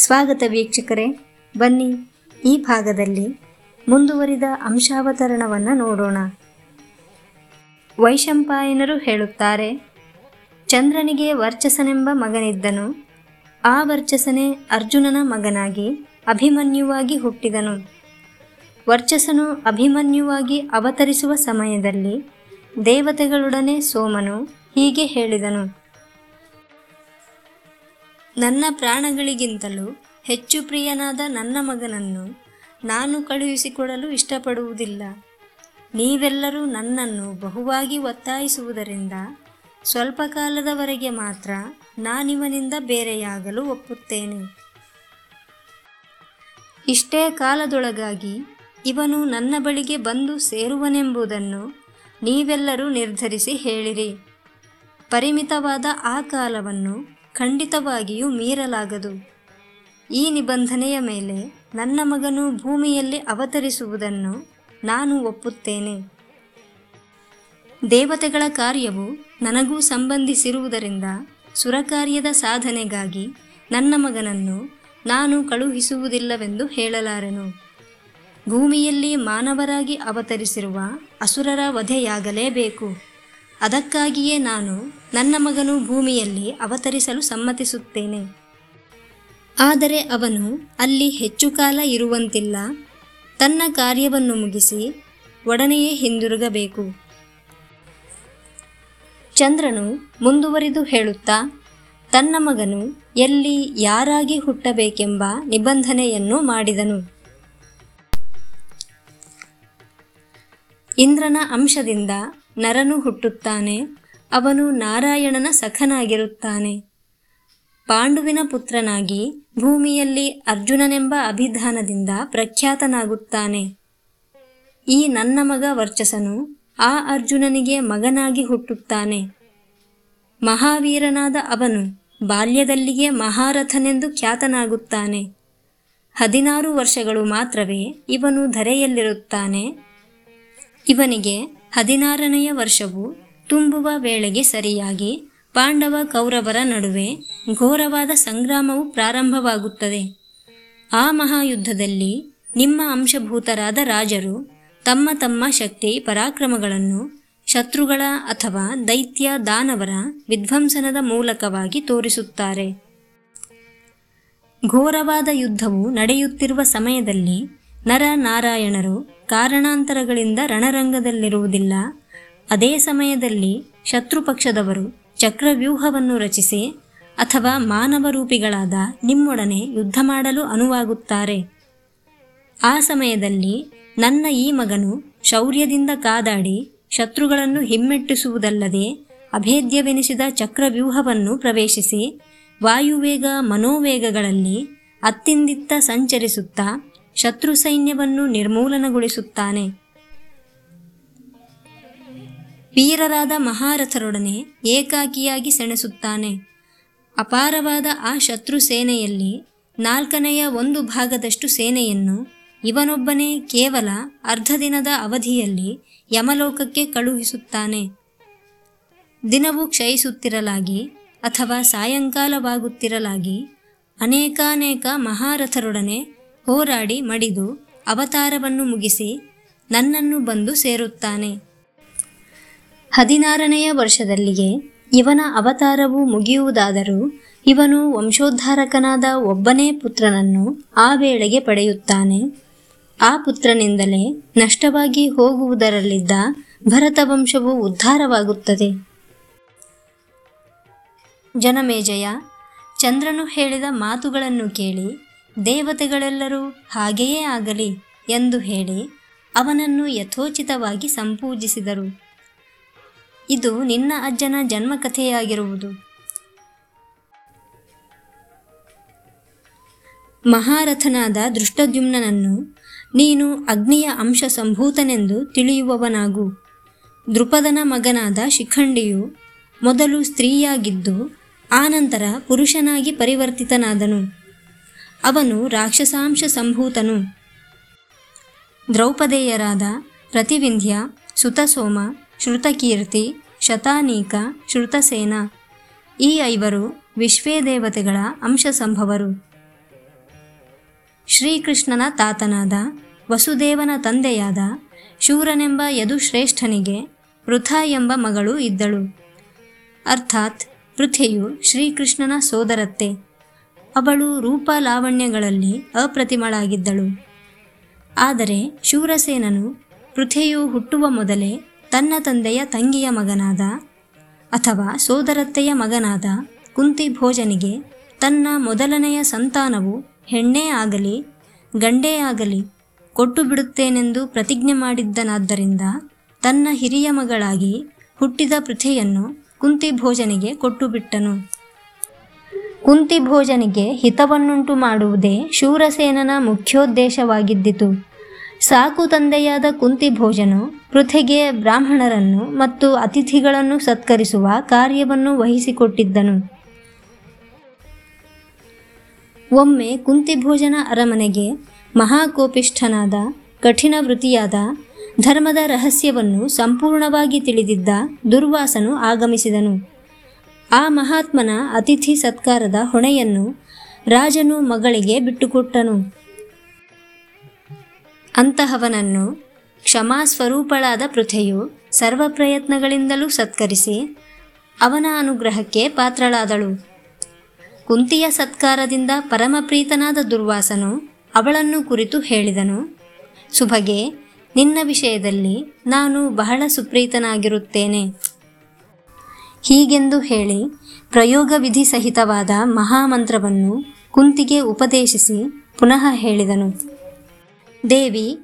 ಸ್ವಾಗತ ವೀಕ್ಷಕರೇ, ಬನ್ನಿ ಈ ಭಾಗದಲ್ಲಿ ಮುಂದುವರಿದ ಅಂಶಾವತರಣವನ್ನು ನೋಡೋಣ. ವೈಶಂಪಾಯನರು ಹೇಳುತ್ತಾರೆ, ಚಂದ್ರನಿಗೆ ವರ್ಚಸನೆಂಬ ಮಗನಿದ್ದನು. ಆ ವರ್ಚಸನೇ ಅರ್ಜುನನ ಮಗನಾಗಿ ಅಭಿಮನ್ಯುವಾಗಿ ಹುಟ್ಟಿದನು. ವರ್ಚಸನು ಅಭಿಮನ್ಯುವಾಗಿ ಅವತರಿಸುವ ಸಮಯದಲ್ಲಿ ದೇವತೆಗಳೊಡನೆ ಸೋಮನು ಹೀಗೆ ಹೇಳಿದನು. ನನ್ನ ಪ್ರಾಣಗಳಿಗಿಂತಲೂ ಹೆಚ್ಚು ಪ್ರಿಯನಾದ ನನ್ನ ಮಗನನ್ನು ನಾನು ಕಳುಹಿಸಿಕೊಡಲು ಇಷ್ಟಪಡುವುದಿಲ್ಲ. ನೀವೆಲ್ಲರೂ ನನ್ನನ್ನು ಬಹುವಾಗಿ ಒತ್ತಾಯಿಸುವುದರಿಂದ ಸ್ವಲ್ಪ ಕಾಲದವರೆಗೆ ಮಾತ್ರ ನಾನಿವನಿಂದ ಬೇರೆಯಾಗಲು ಒಪ್ಪುತ್ತೇನೆ. ಇಷ್ಟೇ ಕಾಲದೊಳಗಾಗಿ ಇವನು ನನ್ನ ಬಳಿಗೆ ಬಂದು ಸೇರುವನೆಂಬುದನ್ನು ನೀವೆಲ್ಲರೂ ನಿರ್ಧರಿಸಿ ಹೇಳಿರಿ. ಪರಿಮಿತವಾದ ಆ ಕಾಲವನ್ನು ಖಂಡಿತವಾಗಿಯೂ ಮೀರಲಾಗದು. ಈ ನಿಬಂಧನೆಯ ಮೇಲೆ ನನ್ನ ಮಗನು ಭೂಮಿಯಲ್ಲಿ ಅವತರಿಸುವುದನ್ನು ನಾನು ಒಪ್ಪುತ್ತೇನೆ. ದೇವತೆಗಳ ಕಾರ್ಯವು ನನಗೂ ಸಂಬಂಧಿಸಿರುವುದರಿಂದ ಸುರಕಾರ್ಯದ ಸಾಧನೆಗಾಗಿ ನನ್ನ ಮಗನನ್ನು ನಾನು ಕಳುಹಿಸುವುದಿಲ್ಲವೆಂದು ಹೇಳಲಾರೆನು. ಭೂಮಿಯಲ್ಲಿ ಮಾನವರಾಗಿ ಅವತರಿಸಿರುವ ಅಸುರರ ವಧೆಯಾಗಲೇಬೇಕು. ಅದಕ್ಕಾಗಿಯೇ ನಾನು ನನ್ನ ಮಗನು ಭೂಮಿಯಲ್ಲಿ ಅವತರಿಸಲು ಸಮ್ಮತಿಸುತ್ತೇನೆ. ಆದರೆ ಅವನು ಅಲ್ಲಿ ಹೆಚ್ಚು ಕಾಲ ಇರುವಂತಿಲ್ಲ. ತನ್ನ ಕಾರ್ಯವನ್ನು ಮುಗಿಸಿ ಒಡನೆಯೇ ಹಿಂದಿರುಗಬೇಕು. ಚಂದ್ರನು ಮುಂದುವರಿದು ಹೇಳುತ್ತಾ, ತನ್ನ ಮಗನು ಎಲ್ಲಿ ಯಾರಾಗಿ ಹುಟ್ಟಬೇಕೆಂಬ ನಿಬಂಧನೆಯನ್ನು ಮಾಡಿದನು. ಇಂದ್ರನ ಅಂಶದಿಂದ ನರನು ಹುಟ್ಟುತ್ತಾನೆ. ಅವನು ನಾರಾಯಣನ ಸಖನಾಗಿರುತ್ತಾನೆ. ಪಾಂಡುವಿನ ಪುತ್ರನಾಗಿ ಭೂಮಿಯಲ್ಲಿ ಅರ್ಜುನನೆಂಬ ಅಭಿಧಾನದಿಂದ ಪ್ರಖ್ಯಾತನಾಗುತ್ತಾನೆ. ಈ ನನ್ನ ಮಗ ವರ್ಚಸನು ಆ ಅರ್ಜುನನಿಗೆ ಮಗನಾಗಿ ಹುಟ್ಟುತ್ತಾನೆ. ಮಹಾವೀರನಾದ ಅವನು ಬಾಲ್ಯದಲ್ಲಿಯೇ ಮಹಾರಥನೆಂದು ಖ್ಯಾತನಾಗುತ್ತಾನೆ. ಹದಿನಾರು ವರ್ಷಗಳು ಮಾತ್ರವೇ ಇವನು ಧರೆಯಲ್ಲಿರುತ್ತಾನೆ. ಇವನಿಗೆ ಹದಿನಾರನೆಯ ವರ್ಷವು ತುಂಬುವ ವೇಳೆಗೆ ಸರಿಯಾಗಿ ಪಾಂಡವ ಕೌರವರ ನಡುವೆ ಘೋರವಾದ ಸಂಗ್ರಾಮವು ಪ್ರಾರಂಭವಾಗುತ್ತದೆ. ಆ ಮಹಾಯುದ್ಧದಲ್ಲಿ ನಿಮ್ಮ ಅಂಶಭೂತರಾದ ರಾಜರು ತಮ್ಮ ತಮ್ಮ ಶಕ್ತಿ ಪರಾಕ್ರಮಗಳನ್ನು ಶತ್ರುಗಳ ಅಥವಾ ದೈತ್ಯ ದಾನವರ ವಿಧ್ವಂಸನದ ಮೂಲಕವಾಗಿ ತೋರಿಸುತ್ತಾರೆ. ಘೋರವಾದ ಯುದ್ಧವು ನಡೆಯುತ್ತಿರುವ ಸಮಯದಲ್ಲಿ ನರ ನಾರಾಯಣರು ಕಾರಣಾಂತರಗಳಿಂದ ರಣರಂಗದಲ್ಲಿರುವುದಿಲ್ಲ. ಅದೇ ಸಮಯದಲ್ಲಿ ಶತ್ರುಪಕ್ಷದವರು ಚಕ್ರವ್ಯೂಹವನ್ನು ರಚಿಸಿ ಅಥವಾ ಮಾನವ ರೂಪಿಗಳಾದ ನಿಮ್ಮೊಡನೆ ಯುದ್ಧ ಮಾಡಲು ಅನುವಾಗುತ್ತಾರೆ. ಆ ಸಮಯದಲ್ಲಿ ನನ್ನ ಈ ಮಗನು ಶೌರ್ಯದಿಂದ ಕಾದಾಡಿ ಶತ್ರುಗಳನ್ನು ಹಿಮ್ಮೆಟ್ಟಿಸುವುದಲ್ಲದೆ ಅಭೇದ್ಯವೆನಿಸಿದ ಚಕ್ರವ್ಯೂಹವನ್ನು ಪ್ರವೇಶಿಸಿ ವಾಯುವೇಗ, ಮನೋವೇಗಗಳಲ್ಲಿ ಅತ್ತಿಂದಿತ್ತ ಸಂಚರಿಸುತ್ತಾ ಶತ್ರು ಸೈನ್ಯವನ್ನು ನಿರ್ಮೂಲನಗೊಳಿಸುತ್ತಾನೆ. ವೀರರಾದ ಮಹಾರಥರೊಡನೆ ಏಕಾಕಿಯಾಗಿ ಸೆಣಸುತ್ತಾನೆ. ಅಪಾರವಾದ ಆ ಶತ್ರು ಸೇನೆಯಲ್ಲಿ ನಾಲ್ಕನೆಯ ಒಂದು ಭಾಗದಷ್ಟು ಸೇನೆಯನ್ನು ಇವನೊಬ್ಬನೇ ಕೇವಲ ಅರ್ಧ ದಿನದ ಅವಧಿಯಲ್ಲಿ ಯಮಲೋಕಕ್ಕೆ ಕಳುಹಿಸುತ್ತಾನೆ. ದಿನವು ಕ್ಷಯಿಸುತ್ತಿರಲಾಗಿ ಅಥವಾ ಸಾಯಂಕಾಲವಾಗುತ್ತಿರಲಾಗಿ ಅನೇಕಾನೇಕ ಮಹಾರಥರೊಡನೆ ಹೋರಾಡಿ ಮಡಿದು ಅವತಾರವನ್ನು ಮುಗಿಸಿ ನನ್ನನ್ನು ಬಂದು ಸೇರುತ್ತಾನೆ. ಹದಿನಾರನೆಯ ವರ್ಷದಲ್ಲಿಯೇ ಇವನ ಅವತಾರವು ಮುಗಿಯುವುದಾದರೂ ಇವನು ವಂಶೋದ್ಧಾರಕನಾದ ಒಬ್ಬನೇ ಪುತ್ರನನ್ನು ಆ ವೇಳೆಗೆ ಪಡೆಯುತ್ತಾನೆ. ಆ ಪುತ್ರನಿಂದಲೇ ನಷ್ಟವಾಗಿ ಹೋಗುವುದರಲ್ಲಿದ್ದ ಭರತವಂಶವು ಉದ್ಧಾರವಾಗುತ್ತದೆ. ಜನಮೇಜಯ, ಚಂದ್ರನು ಹೇಳಿದ ಮಾತುಗಳನ್ನು ಕೇಳಿ ದೇವತೆಗಳೆಲ್ಲರೂ ಹಾಗೆಯೇ ಆಗಲಿ ಎಂದು ಹೇಳಿ ಅವನನ್ನು ಯಥೋಚಿತವಾಗಿ ಸಂಪೂಜಿಸಿದರು. ಇದು ನಿನ್ನ ಅಜ್ಜನ ಜನ್ಮಕಥೆಯಾಗಿರುವುದು. ಮಹಾರಥನಾದ ದೃಷ್ಟದ್ಯುಮ್ನನನ್ನು ನೀನು ಅಗ್ನಿಯ ಅಂಶ ಸಂಭೂತನೆಂದು ತಿಳಿಯುವವನಾಗು. ದೃಪದನ ಮಗನಾದ ಶಿಖಂಡಿಯು ಮೊದಲು ಸ್ತ್ರೀಯಾಗಿದ್ದು ಆನಂತರ ಪುರುಷನಾಗಿ ಪರಿವರ್ತಿತನಾದನು. ಅವನು ರಾಕ್ಷಸಾಂಶ ಸಂಭೂತನು. ದ್ರೌಪದೇಯರಾದ ಪ್ರತಿವಿಂಧ್ಯ, ಸುತಸೋಮ, ಶ್ರುತಕೀರ್ತಿ, ಶತಾನೀಕ, ಶ್ರುತಸೇನ ಈ ಐವರು ವಿಶ್ವೇ ದೇವತೆಗಳ ಅಂಶ ಸಂಭವರು. ಶ್ರೀಕೃಷ್ಣನ ತಾತನಾದ ವಸುದೇವನ ತಂದೆಯಾದ ಶೂರನೆಂಬ ಯದುಶ್ರೇಷ್ಠನಿಗೆ ವೃಥ ಎಂಬ ಮಗಳು ಇದ್ದಳು. ಅರ್ಥಾತ್ ಪೃಥೆಯು ಶ್ರೀಕೃಷ್ಣನ ಸೋದರತ್ತೆ. ಅವಳು ರೂಪ ಲಾವಣ್ಯಗಳಲ್ಲಿ ಅಪ್ರತಿಮಳಾಗಿದ್ದಳು. ಆದರೆ ಶೂರಸೇನನು ಪೃಥೆಯು ಹುಟ್ಟುವ ಮೊದಲೇ ತನ್ನ ತಂದೆಯ ತಂಗಿಯ ಮಗನಾದ ಅಥವಾ ಸೋದರತ್ತೆಯ ಮಗನಾದ ಕುಂತಿ ಭೋಜನಿಗೆ ತನ್ನ ಮೊದಲನೆಯ ಸಂತಾನವು ಹೆಣ್ಣೇ ಆಗಲಿ, ಗಂಡೇ ಆಗಲಿ ಕೊಟ್ಟು ಬಿಡುತ್ತೇನೆಂದು ಪ್ರತಿಜ್ಞೆ ಮಾಡಿದ್ದನಾದ್ದರಿಂದ ತನ್ನ ಹಿರಿಯ ಮಗಳಾಗಿ ಹುಟ್ಟಿದ ಪೃಥೆಯನ್ನು ಕುಂತಿ ಭೋಜನಿಗೆ ಕೊಟ್ಟು ಬಿಟ್ಟನು ಕುಂತಿ ಭೋಜನಿಗೆ ಹಿತವನ್ನುಂಟು ಮಾಡುವುದೇ ಶೂರಸೇನನ ಮುಖ್ಯೋದ್ದೇಶವಾಗಿದ್ದಿತು. ಸಾಕು ತಂದೆಯಾದ ಕುಂತಿ ಭೋಜನು ಪೃಥೆಗೆ ಬ್ರಾಹ್ಮಣರನ್ನು ಮತ್ತು ಅತಿಥಿಗಳನ್ನು ಸತ್ಕರಿಸುವ ಕಾರ್ಯವನ್ನು ವಹಿಸಿಕೊಟ್ಟಿದ್ದನು. ಒಮ್ಮೆ ಕುಂತಿಭೋಜನ ಅರಮನೆಗೆ ಮಹಾಕೋಪಿಷ್ಠನಾದ, ಕಠಿಣ ವೃತ್ತಿಯಾದ, ಧರ್ಮದ ರಹಸ್ಯವನ್ನು ಸಂಪೂರ್ಣವಾಗಿ ತಿಳಿದಿದ್ದ ದುರ್ವಾಸನು ಆಗಮಿಸಿದನು. ಆ ಮಹಾತ್ಮನ ಅತಿಥಿ ಸತ್ಕಾರದ ಹೊಣೆಯನ್ನು ರಾಜನು ಮಗಳಿಗೆ ಬಿಟ್ಟುಕೊಟ್ಟನು. ಅಂತಹವನನ್ನು ಕ್ಷಮಾಸ್ವರೂಪಳಾದ ಪೃಥೆಯು ಸರ್ವ ಪ್ರಯತ್ನಗಳಿಂದಲೂ ಸತ್ಕರಿಸಿ ಅವನ ಅನುಗ್ರಹಕ್ಕೆ ಪಾತ್ರಳಾದಳು. ಕುಂತಿಯ ಸತ್ಕಾರದಿಂದ ಪರಮಪ್ರೀತನಾದ ದುರ್ವಾಸನು ಅವಳನ್ನು ಕುರಿತು ಹೇಳಿದನು, ಸುಭಗೆ, ನಿನ್ನ ವಿಷಯದಲ್ಲಿ ನಾನು ಬಹಳ ಸುಪ್ರೀತನಾಗಿರುತ್ತೇನೆ. ಹೀಗೆಂದು ಹೇಳಿ ಪ್ರಯೋಗ ವಿಧಿ ಸಹಿತವಾದ ಮಹಾಮಂತ್ರವನ್ನು ಕುಂತಿಗೆ ಉಪದೇಶಿಸಿ ಪುನಃ ಹೇಳಿದನು. ದೇವಿ,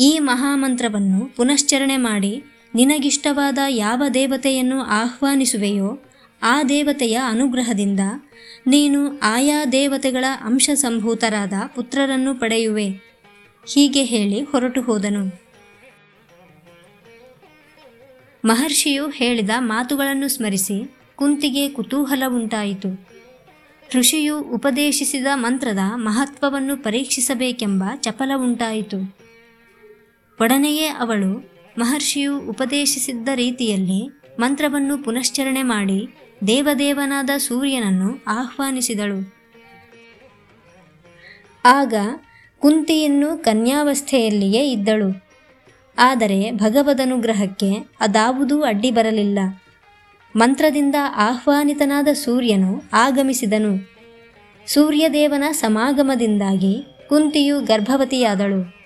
ಈ ಮಹಾಮಂತ್ರವನ್ನು ಪುನಶ್ಚರಣೆ ಮಾಡಿ ನಿನಗಿಷ್ಟವಾದ ಯಾವ ದೇವತೆಯನ್ನು ಆಹ್ವಾನಿಸುವೆಯೋ ಆ ದೇವತೆಯ ಅನುಗ್ರಹದಿಂದ ನೀನು ಆಯಾ ದೇವತೆಗಳ ಅಂಶ ಸಂಭೂತರಾದ ಪುತ್ರರನ್ನು ಪಡೆಯುವೆ. ಹೀಗೆ ಹೇಳಿ ಹೊರಟು ಹೋದನು. ಮಹರ್ಷಿಯು ಹೇಳಿದ ಮಾತುಗಳನ್ನು ಸ್ಮರಿಸಿ ಕುಂತಿಗೆ ಕುತೂಹಲ ಉಂಟಾಯಿತು. ಋಷಿಯು ಉಪದೇಶಿಸಿದ ಮಂತ್ರದ ಮಹತ್ವವನ್ನು ಪರೀಕ್ಷಿಸಬೇಕೆಂಬ ಚಪಲ ಉಂಟಾಯಿತು. ಒಡನೆಯೇ ಅವಳು ಮಹರ್ಷಿಯು ಉಪದೇಶಿಸಿದ್ದ ರೀತಿಯಲ್ಲಿ ಮಂತ್ರವನ್ನು ಪುನಶ್ಚರಣೆ ಮಾಡಿ ದೇವದೇವನಾದ ಸೂರ್ಯನನ್ನು ಆಹ್ವಾನಿಸಿದಳು. ಆಗ ಕುಂತಿಯನ್ನು ಕನ್ಯಾವಸ್ಥೆಯಲ್ಲಿಯೇ ಇದ್ದಳು. ಆದರೆ ಭಗವದನುಗ್ರಹಕ್ಕೆ ಅದಾವುದೂ ಅಡ್ಡಿ ಬರಲಿಲ್ಲ. ಮಂತ್ರದಿಂದ ಆಹ್ವಾನಿತನಾದ ಸೂರ್ಯನು ಆಗಮಿಸಿದನು. ಸೂರ್ಯದೇವನ ಸಮಾಗಮದಿಂದಾಗಿ ಕುಂತಿಯು ಗರ್ಭವತಿಯಾದಳು.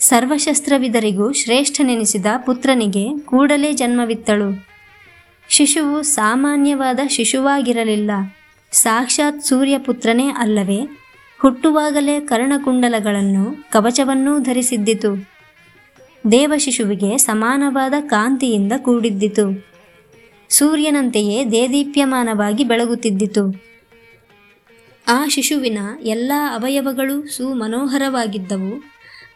ಸರ್ವಶಸ್ತ್ರವಿದರಿಗೂ ಶ್ರೇಷ್ಠನೆನಿಸಿದ ಪುತ್ರನಿಗೆ ಕೂಡಲೇ ಜನ್ಮವಿತ್ತಳು. ಶಿಶುವು ಸಾಮಾನ್ಯವಾದ ಶಿಶುವಾಗಿರಲಿಲ್ಲ. ಸಾಕ್ಷಾತ್ ಸೂರ್ಯಪುತ್ರನೇ ಅಲ್ಲವೇ? ಹುಟ್ಟುವಾಗಲೇ ಕರ್ಣಕುಂಡಲಗಳನ್ನು, ಕವಚವನ್ನೂ ಧರಿಸಿದ್ದಿತು. ದೇವಶಿಶುವಿಗೆ ಸಮಾನವಾದ ಕಾಂತಿಯಿಂದ ಕೂಡಿದ್ದಿತು. ಸೂರ್ಯನಂತೆಯೇ ದೇದೀಪ್ಯಮಾನವಾಗಿ ಬೆಳಗುತ್ತಿದ್ದಿತು. ಆ ಶಿಶುವಿನ ಎಲ್ಲ ಅವಯವಗಳು ಸುಮನೋಹರವಾಗಿದ್ದವು,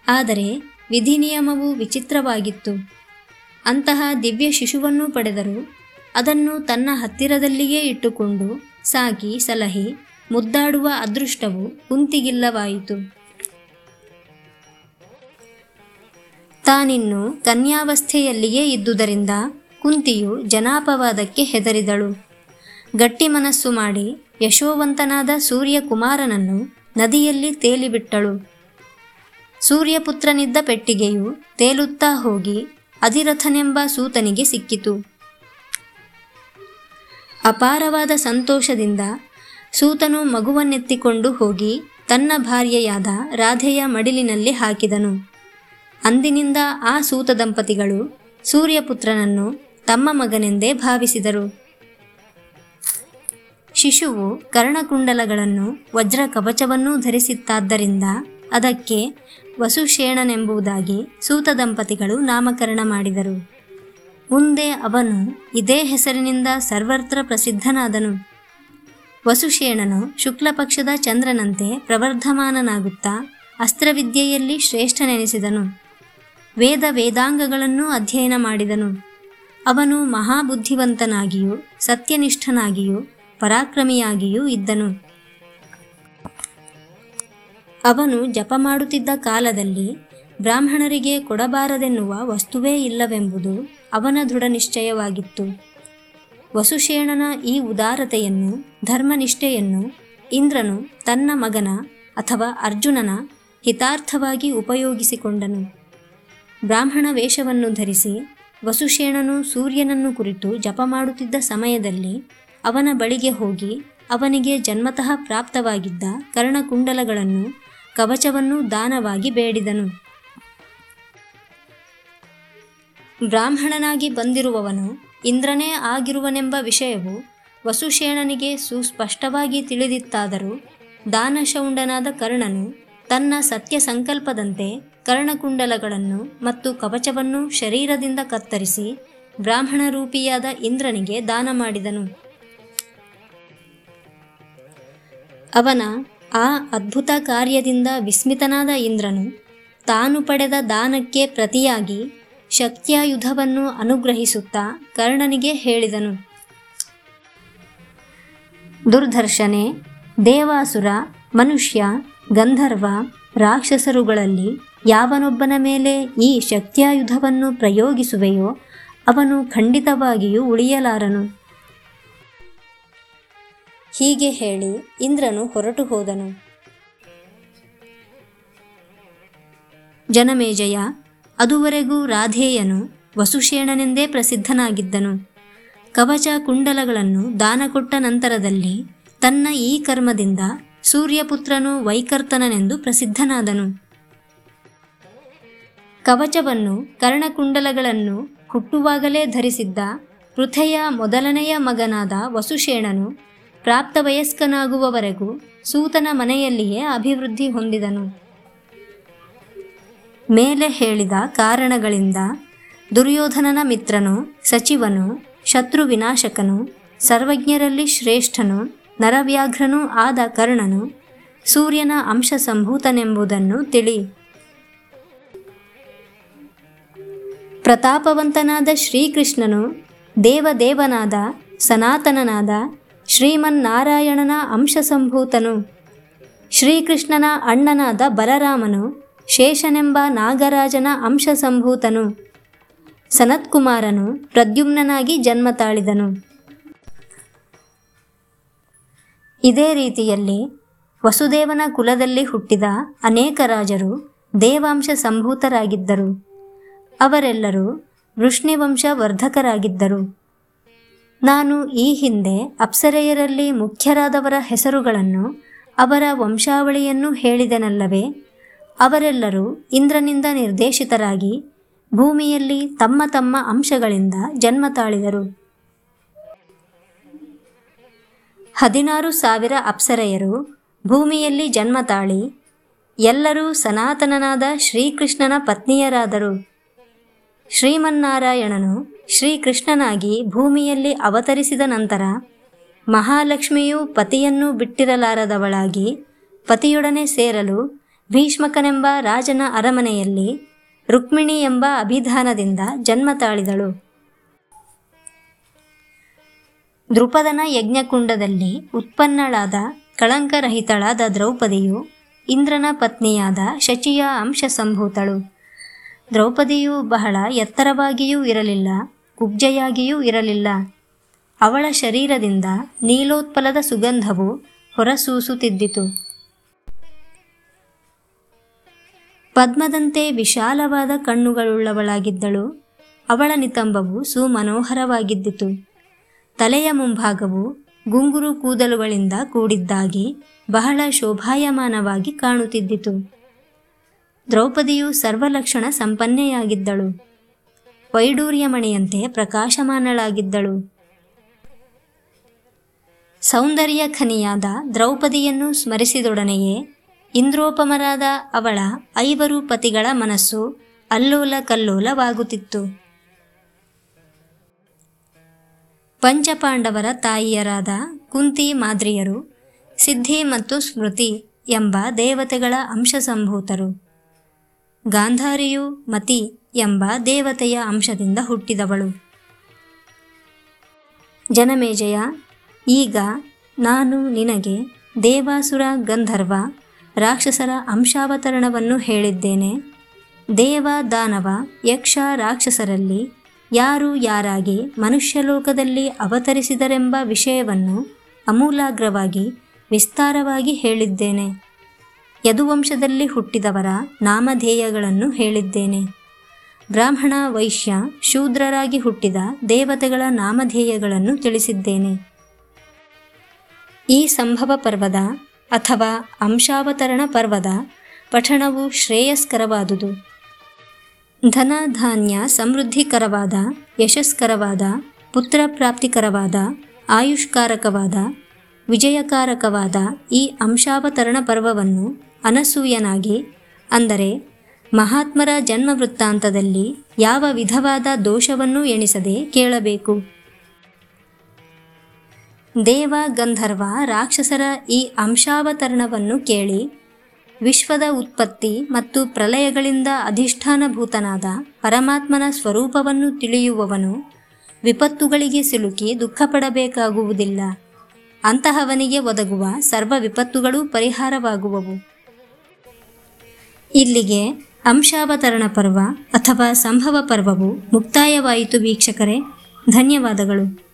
ಆದರೆ ವಿಧಿನಿಯಮವು ವಿಚಿತ್ರವಾಗಿತ್ತು. ಅಂತಹ ದಿವ್ಯ ಶಿಶುವನ್ನು ಪಡೆದರು ಅದನ್ನು ತನ್ನ ಹತ್ತಿರದಲ್ಲಿಯೇ ಇಟ್ಟುಕೊಂಡು ಸಾಕಿ ಸಲಹಿ ಮುದ್ದಾಡುವ ಅದೃಷ್ಟವು ಕುಂತಿಗಿಲ್ಲವಾಯಿತು. ತಾನಿನ್ನು ಕನ್ಯಾವಸ್ಥೆಯಲ್ಲಿಯೇ ಇದ್ದುದರಿಂದ ಕುಂತಿಯು ಜನಾಪವಾದಕ್ಕೆ ಹೆದರಿದಳು. ಗಟ್ಟಿ ಮನಸ್ಸು ಮಾಡಿ ಯಶೋವಂತನಾದ ಸೂರ್ಯಕುಮಾರನನ್ನು ನದಿಯಲ್ಲಿ ತೇಲಿಬಿಟ್ಟಳು. ಸೂರ್ಯಪುತ್ರನಿದ್ದ ಪೆಟ್ಟಿಗೆಯು ತೇಲುತ್ತಾ ಹೋಗಿ ಅಧಿರಥನೆಂಬ ಸೂತನಿಗೆ ಸಿಕ್ಕಿತು. ಅಪಾರವಾದ ಸಂತೋಷದಿಂದ ಸೂತನು ಮಗುವನ್ನೆತ್ತಿಕೊಂಡು ಹೋಗಿ ತನ್ನ ಭಾರ್ಯೆಯಾದ ರಾಧೆಯ ಮಡಿಲಿನಲ್ಲಿ ಹಾಕಿದನು. ಅಂದಿನಿಂದ ಆ ಸೂತ ದಂಪತಿಗಳು ಸೂರ್ಯಪುತ್ರನನ್ನು ತಮ್ಮ ಮಗನೆಂದೇ ಭಾವಿಸಿದರು. ಶಿಶುವು ಕರ್ಣಕುಂಡಲಗಳನ್ನು ವಜ್ರ ಕವಚವನ್ನೂ ಧರಿಸಿತ್ತಾದ್ದರಿಂದ ಅದಕ್ಕೆ ವಸುಶೇಣನೆಂಬುದಾಗಿ ಸೂತ ದಂಪತಿಗಳು ನಾಮಕರಣ ಮಾಡಿದರು. ಮುಂದೆ ಅವನು ಇದೇ ಹೆಸರಿನಿಂದ ಸರ್ವತ್ರ ಪ್ರಸಿದ್ಧನಾದನು. ವಸುಶೇಣನು ಶುಕ್ಲಪಕ್ಷದ ಚಂದ್ರನಂತೆ ಪ್ರವರ್ಧಮಾನನಾಗುತ್ತಾ ಅಸ್ತ್ರವಿದ್ಯೆಯಲ್ಲಿ ಶ್ರೇಷ್ಠನೆನಿಸಿದನು. ವೇದ ವೇದಾಂಗಗಳನ್ನು ಅಧ್ಯಯನ ಮಾಡಿದನು. ಅವನು ಮಹಾಬುದ್ಧಿವಂತನಾಗಿಯೂ, ಸತ್ಯನಿಷ್ಠನಾಗಿಯೂ, ಪರಾಕ್ರಮಿಯಾಗಿಯೂ ಇದ್ದನು. ಅವನು ಜಪ ಮಾಡುತ್ತಿದ್ದ ಕಾಲದಲ್ಲಿ ಬ್ರಾಹ್ಮಣರಿಗೆ ಕೊಡಬಾರದೆನ್ನುವ ವಸ್ತುವೇ ಇಲ್ಲವೆಂಬುದು ಅವನ ದೃಢ ನಿಶ್ಚಯವಾಗಿತ್ತು ವಸುಶೇಣನ ಈ ಉದಾರತೆಯನ್ನು, ಧರ್ಮನಿಷ್ಠೆಯನ್ನು ಇಂದ್ರನು ತನ್ನ ಮಗನ ಅಥವಾ ಅರ್ಜುನನ ಹಿತಾರ್ಥವಾಗಿ ಉಪಯೋಗಿಸಿಕೊಂಡನು. ಬ್ರಾಹ್ಮಣ ವೇಷವನ್ನು ಧರಿಸಿ ವಸುಶೇಣನು ಸೂರ್ಯನನ್ನು ಕುರಿತು ಜಪ ಮಾಡುತ್ತಿದ್ದ ಸಮಯದಲ್ಲಿ ಅವನ ಬಳಿಗೆ ಹೋಗಿ ಅವನಿಗೆ ಜನ್ಮತಃ ಪ್ರಾಪ್ತವಾಗಿದ್ದ ಕರ್ಣಕುಂಡಲಗಳನ್ನು, ಕವಚವನ್ನು ದಾನವಾಗಿ ಬೇಡಿದನು. ಬ್ರಾಹ್ಮಣನಾಗಿ ಬಂದಿರುವವನು ಇಂದ್ರನೇ ಆಗಿರುವನೆಂಬ ವಿಷಯವು ವಸುಶೇಣನಿಗೆ ಸುಸ್ಪಷ್ಟವಾಗಿ ತಿಳಿದಿತ್ತಾದರೂ ದಾನಶೌಂಡನಾದ ಕರ್ಣನು ತನ್ನ ಸತ್ಯ ಸಂಕಲ್ಪದಂತೆ ಕರ್ಣಕುಂಡಲಗಳನ್ನು ಮತ್ತು ಕವಚವನ್ನು ಶರೀರದಿಂದ ಕತ್ತರಿಸಿ ಬ್ರಾಹ್ಮಣ ರೂಪಿಯಾದ ಇಂದ್ರನಿಗೆ ದಾನ ಮಾಡಿದನು. ಅವನ ಆ ಅದ್ಭುತ ಕಾರ್ಯದಿಂದ ವಿಸ್ಮಿತನಾದ ಇಂದ್ರನು ತಾನು ಪಡೆದ ದಾನಕ್ಕೆ ಪ್ರತಿಯಾಗಿ ಶಕ್ತ್ಯಾಯುಧವನ್ನು ಅನುಗ್ರಹಿಸುತ್ತಾ ಕರ್ಣನಿಗೆ ಹೇಳಿದನು. ದುರ್ದರ್ಶನೆ, ದೇವಾಸುರ, ಮನುಷ್ಯ, ಗಂಧರ್ವ, ರಾಕ್ಷಸರುಗಳಲ್ಲಿ ಯಾವನೊಬ್ಬನ ಮೇಲೆ ಈ ಶಕ್ತಿಯುಧವನ್ನು ಪ್ರಯೋಗಿಸುವೆಯೋ ಅವನು ಖಂಡಿತವಾಗಿಯೂ ಉಳಿಯಲಾರನು. ಹೀಗೆ ಹೇಳಿ ಇಂದ್ರನು ಹೊರಟು ಹೋದನು. ಜನಮೇಜಯ ಅದುವರೆಗೂ ರಾಧೇಯನು ವಸುಶೇಣನೆಂದೇ ಪ್ರಸಿದ್ಧನಾಗಿದ್ದನು. ಕವಚ ಕುಂಡಲಗಳನ್ನು ದಾನ ಕೊಟ್ಟ ನಂತರದಲ್ಲಿ ತನ್ನ ಈ ಕರ್ಮದಿಂದ ಸೂರ್ಯಪುತ್ರನು ವೈಕರ್ತನನೆಂದು ಪ್ರಸಿದ್ಧನಾದನು. ಕವಚವನ್ನು ಕರ್ಣಕುಂಡಲಗಳನ್ನು ಹುಟ್ಟುವಾಗಲೇ ಧರಿಸಿದ್ದ ಪೃಥೆಯ ಮೊದಲನೆಯ ಮಗನಾದ ವಸುಶೇಣನು ಪ್ರಾಪ್ತವಯಸ್ಕನಾಗುವವರೆಗೂ ಸೂತನ ಮನೆಯಲ್ಲಿಯೇ ಅಭಿವೃದ್ಧಿ ಹೊಂದಿದನು. ಮೇಲೆ ಹೇಳಿದ ಕಾರಣಗಳಿಂದ ದುರ್ಯೋಧನನ ಮಿತ್ರನು, ಸಚಿವನು, ಶತ್ರು ವಿನಾಶಕನು, ಸರ್ವಜ್ಞರಲ್ಲಿ ಶ್ರೇಷ್ಠನು, ನರವ್ಯಾಘ್ರನೂ ಆದ ಕರ್ಣನು, ಸೂರ್ಯನ ಅಂಶ ಸಂಭೂತನೆಂಬುದನ್ನು ತಿಳಿ. ಪ್ರತಾಪವಂತನಾದ ಶ್ರೀಕೃಷ್ಣನು, ದೇವದೇವನಾದ, ಸನಾತನನಾದ, ಶ್ರೀಮನ್ನಾರಾಯಣನ ಅಂಶ ಸಂಭೂತನು ಶ್ರೀಕೃಷ್ಣನ ಅಣ್ಣನಾದ ಬಲರಾಮನು ಶೇಷನೆಂಬ ನಾಗರಾಜನ ಅಂಶ ಸಂಭೂತನು ಸನತ್ಕುಮಾರನು ಪ್ರದ್ಯುಮ್ನನಾಗಿ ಜನ್ಮ ತಾಳಿದನು. ಇದೇ ರೀತಿಯಲ್ಲಿ ವಸುದೇವನ ಕುಲದಲ್ಲಿ ಹುಟ್ಟಿದ ಅನೇಕ ರಾಜರು ದೇವಾಂಶ ಸಂಭೂತರಾಗಿದ್ದರು. ಅವರೆಲ್ಲರೂ ವೃಷ್ಣಿವಂಶ ವರ್ಧಕರಾಗಿದ್ದರು. ನಾನು ಈ ಹಿಂದೆ ಅಪ್ಸರೆಯರಲ್ಲಿ ಮುಖ್ಯರಾದವರ ಹೆಸರುಗಳನ್ನು ಅವರ ವಂಶಾವಳಿಯನ್ನು ಹೇಳಿದೆನಲ್ಲವೇ? ಅವರೆಲ್ಲರೂ ಇಂದ್ರನಿಂದ ನಿರ್ದೇಶಿತರಾಗಿ ಭೂಮಿಯಲ್ಲಿ ತಮ್ಮ ತಮ್ಮ ಅಂಶಗಳಿಂದ ಜನ್ಮ ತಾಳಿದರು. ಹದಿನಾರು ಸಾವಿರ ಅಪ್ಸರೆಯರು ಭೂಮಿಯಲ್ಲಿ ಜನ್ಮ ತಾಳಿ ಎಲ್ಲರೂ ಸನಾತನನಾದ ಶ್ರೀಕೃಷ್ಣನ ಪತ್ನಿಯರಾದರು. ಶ್ರೀಮನ್ನಾರಾಯಣನು ಶ್ರೀಕೃಷ್ಣನಾಗಿ ಭೂಮಿಯಲ್ಲಿ ಅವತರಿಸಿದ ನಂತರ ಮಹಾಲಕ್ಷ್ಮಿಯು ಪತಿಯನ್ನು ಬಿಟ್ಟಿರಲಾರದವಳಾಗಿ ಪತಿಯೊಡನೆ ಸೇರಲು ಭೀಷ್ಮಕನೆಂಬ ರಾಜನ ಅರಮನೆಯಲ್ಲಿ ರುಕ್ಮಿಣಿ ಎಂಬ ಅಭಿಧಾನದಿಂದ ಜನ್ಮ ತಾಳಿದಳು. ದೃಪದನ ಯಜ್ಞಕುಂಡದಲ್ಲಿ ಉತ್ಪನ್ನಳಾದ ಕಳಂಕರಹಿತಳಾದ ದ್ರೌಪದಿಯು ಇಂದ್ರನ ಪತ್ನಿಯಾದ ಶಚಿಯ ಅಂಶ ಸಂಭೂತಳು ದ್ರೌಪದಿಯು ಬಹಳ ಎತ್ತರವಾಗಿಯೂ ಇರಲಿಲ್ಲ, ಕುಬ್ಜೆಯಾಗಿಯೂ ಇರಲಿಲ್ಲ. ಅವಳ ಶರೀರದಿಂದ ನೀಲೋತ್ಪಲದ ಸುಗಂಧವು ಹೊರಸೂಸುತ್ತಿದ್ದಿತು. ಪದ್ಮದಂತೆ ವಿಶಾಲವಾದ ಕಣ್ಣುಗಳುಳ್ಳವಳಾಗಿದ್ದಳು. ಅವಳ ನಿತಂಬವು ಸುಮನೋಹರವಾಗಿದ್ದಿತು. ತಲೆಯ ಮುಂಭಾಗವು ಗುಂಗುರು ಕೂದಲುಗಳಿಂದ ಕೂಡಿದ್ದಾಗಿ ಬಹಳ ಶೋಭಾಯಮಾನವಾಗಿ ಕಾಣುತ್ತಿದ್ದಿತು. ದ್ರೌಪದಿಯು ಸರ್ವಲಕ್ಷಣ ಸಂಪನ್ನೆಯಾಗಿದ್ದಳು. ವೈಡೂರ್ಯಮಣೆಯಂತೆ ಪ್ರಕಾಶಮಾನಳಾಗಿದ್ದಳು. ಸೌಂದರ್ಯ ಖನಿಯಾದ ದ್ರೌಪದಿಯನ್ನು ಸ್ಮರಿಸಿದೊಡನೆಯೇ ಇಂದ್ರೋಪಮರಾದ ಅವಳ ಐವರು ಪತಿಗಳ ಮನಸ್ಸು ಅಲ್ಲೋಲ ಕಲ್ಲೋಲವಾಗುತ್ತಿತ್ತು ಪಂಚಪಾಂಡವರ ತಾಯಿಯರಾದ ಕುಂತಿ ಮಾದ್ರಿಯರು, ಸಿದ್ಧಿ ಮತ್ತು ಸ್ಮೃತಿ ಎಂಬ ದೇವತೆಗಳ ಅಂಶ ಸಂಭೂತರು ಗಾಂಧಾರಿಯು ಮತಿ ಎಂಬ ದೇವತೆಯ ಅಂಶದಿಂದ ಹುಟ್ಟಿದವಳು. ಜನಮೇಜಯ, ಈಗ ನಾನು ನಿನಗೆ ದೇವಾಸುರ ಗಂಧರ್ವ ರಾಕ್ಷಸರ ಅಂಶಾವತರಣವನ್ನು ಹೇಳಿದ್ದೇನೆ. ದೇವ ದಾನವ, ಯಕ್ಷ ರಾಕ್ಷಸರಲ್ಲಿ ಯಾರು ಯಾರಾಗಿ ಮನುಷ್ಯಲೋಕದಲ್ಲಿ ಅವತರಿಸಿದರೆಂಬ ವಿಷಯವನ್ನು ಅಮೂಲಾಗ್ರವಾಗಿ ವಿಸ್ತಾರವಾಗಿ ಹೇಳಿದ್ದೇನೆ. ಯದುವಂಶದಲ್ಲಿ ಹುಟ್ಟಿದವರ ನಾಮಧೇಯಗಳನ್ನು ಹೇಳಿದ್ದೇನೆ. ಬ್ರಾಹ್ಮಣ, ವೈಶ್ಯ, ಶೂದ್ರರಾಗಿ ಹುಟ್ಟಿದ ದೇವತೆಗಳ ನಾಮಧೇಯಗಳನ್ನು ತಿಳಿಸಿದ್ದೇನೆ. ಈ ಸಂಭವ ಪರ್ವದ ಅಥವಾ ಅಂಶಾವತರಣ ಪರ್ವದ ಪಠಣವು ಶ್ರೇಯಸ್ಕರವಾದುದು. ಧನ ಧಾನ್ಯ ಸಮೃದ್ಧಿಕರವಾದ, ಯಶಸ್ಕರವಾದ ಪುತ್ರ ಪ್ರಾಪ್ತಿಕರವಾದ ಆಯುಷ್ಕಾರಕವಾದ, ವಿಜಯಕಾರಕವಾದ ಈ ಅಂಶಾವತರಣ ಪರ್ವವನ್ನು ಅನಸೂಯನಾಗಿ, ಅಂದರೆ ಮಹಾತ್ಮರ ಜನ್ಮ ವೃತ್ತಾಂತದಲ್ಲಿ ಯಾವ ವಿಧವಾದ ದೋಷವನ್ನೂ ಎಣಿಸದೆ ಕೇಳಬೇಕು. ದೇವ ಗಂಧರ್ವ ರಾಕ್ಷಸರ ಈ ಅಂಶಾವತರಣವನ್ನು ಕೇಳಿ ವಿಶ್ವದ ಉತ್ಪತ್ತಿ ಮತ್ತು ಪ್ರಲಯಗಳಿಂದ ಅಧಿಷ್ಠಾನಭೂತನಾದ ಪರಮಾತ್ಮನ ಸ್ವರೂಪವನ್ನು ತಿಳಿಯುವವನು ವಿಪತ್ತುಗಳಿಗೆ ಸಿಲುಕಿ ದುಃಖಪಡಬೇಕಾಗುವುದಿಲ್ಲ. ಅಂತಹವನಿಗೆ ಒದಗುವ ಸರ್ವ ವಿಪತ್ತುಗಳು ಪರಿಹಾರವಾಗುವವು. ಇಲ್ಲಿಗೆ ಅಂಶಾವತರಣ ಪರ್ವ ಅಥವಾ ಸಂಭವ ಪರ್ವವು ಮುಕ್ತಾಯವಾಯಿತು ವೀಕ್ಷಕರೇ. ಧನ್ಯವಾದಗಳು.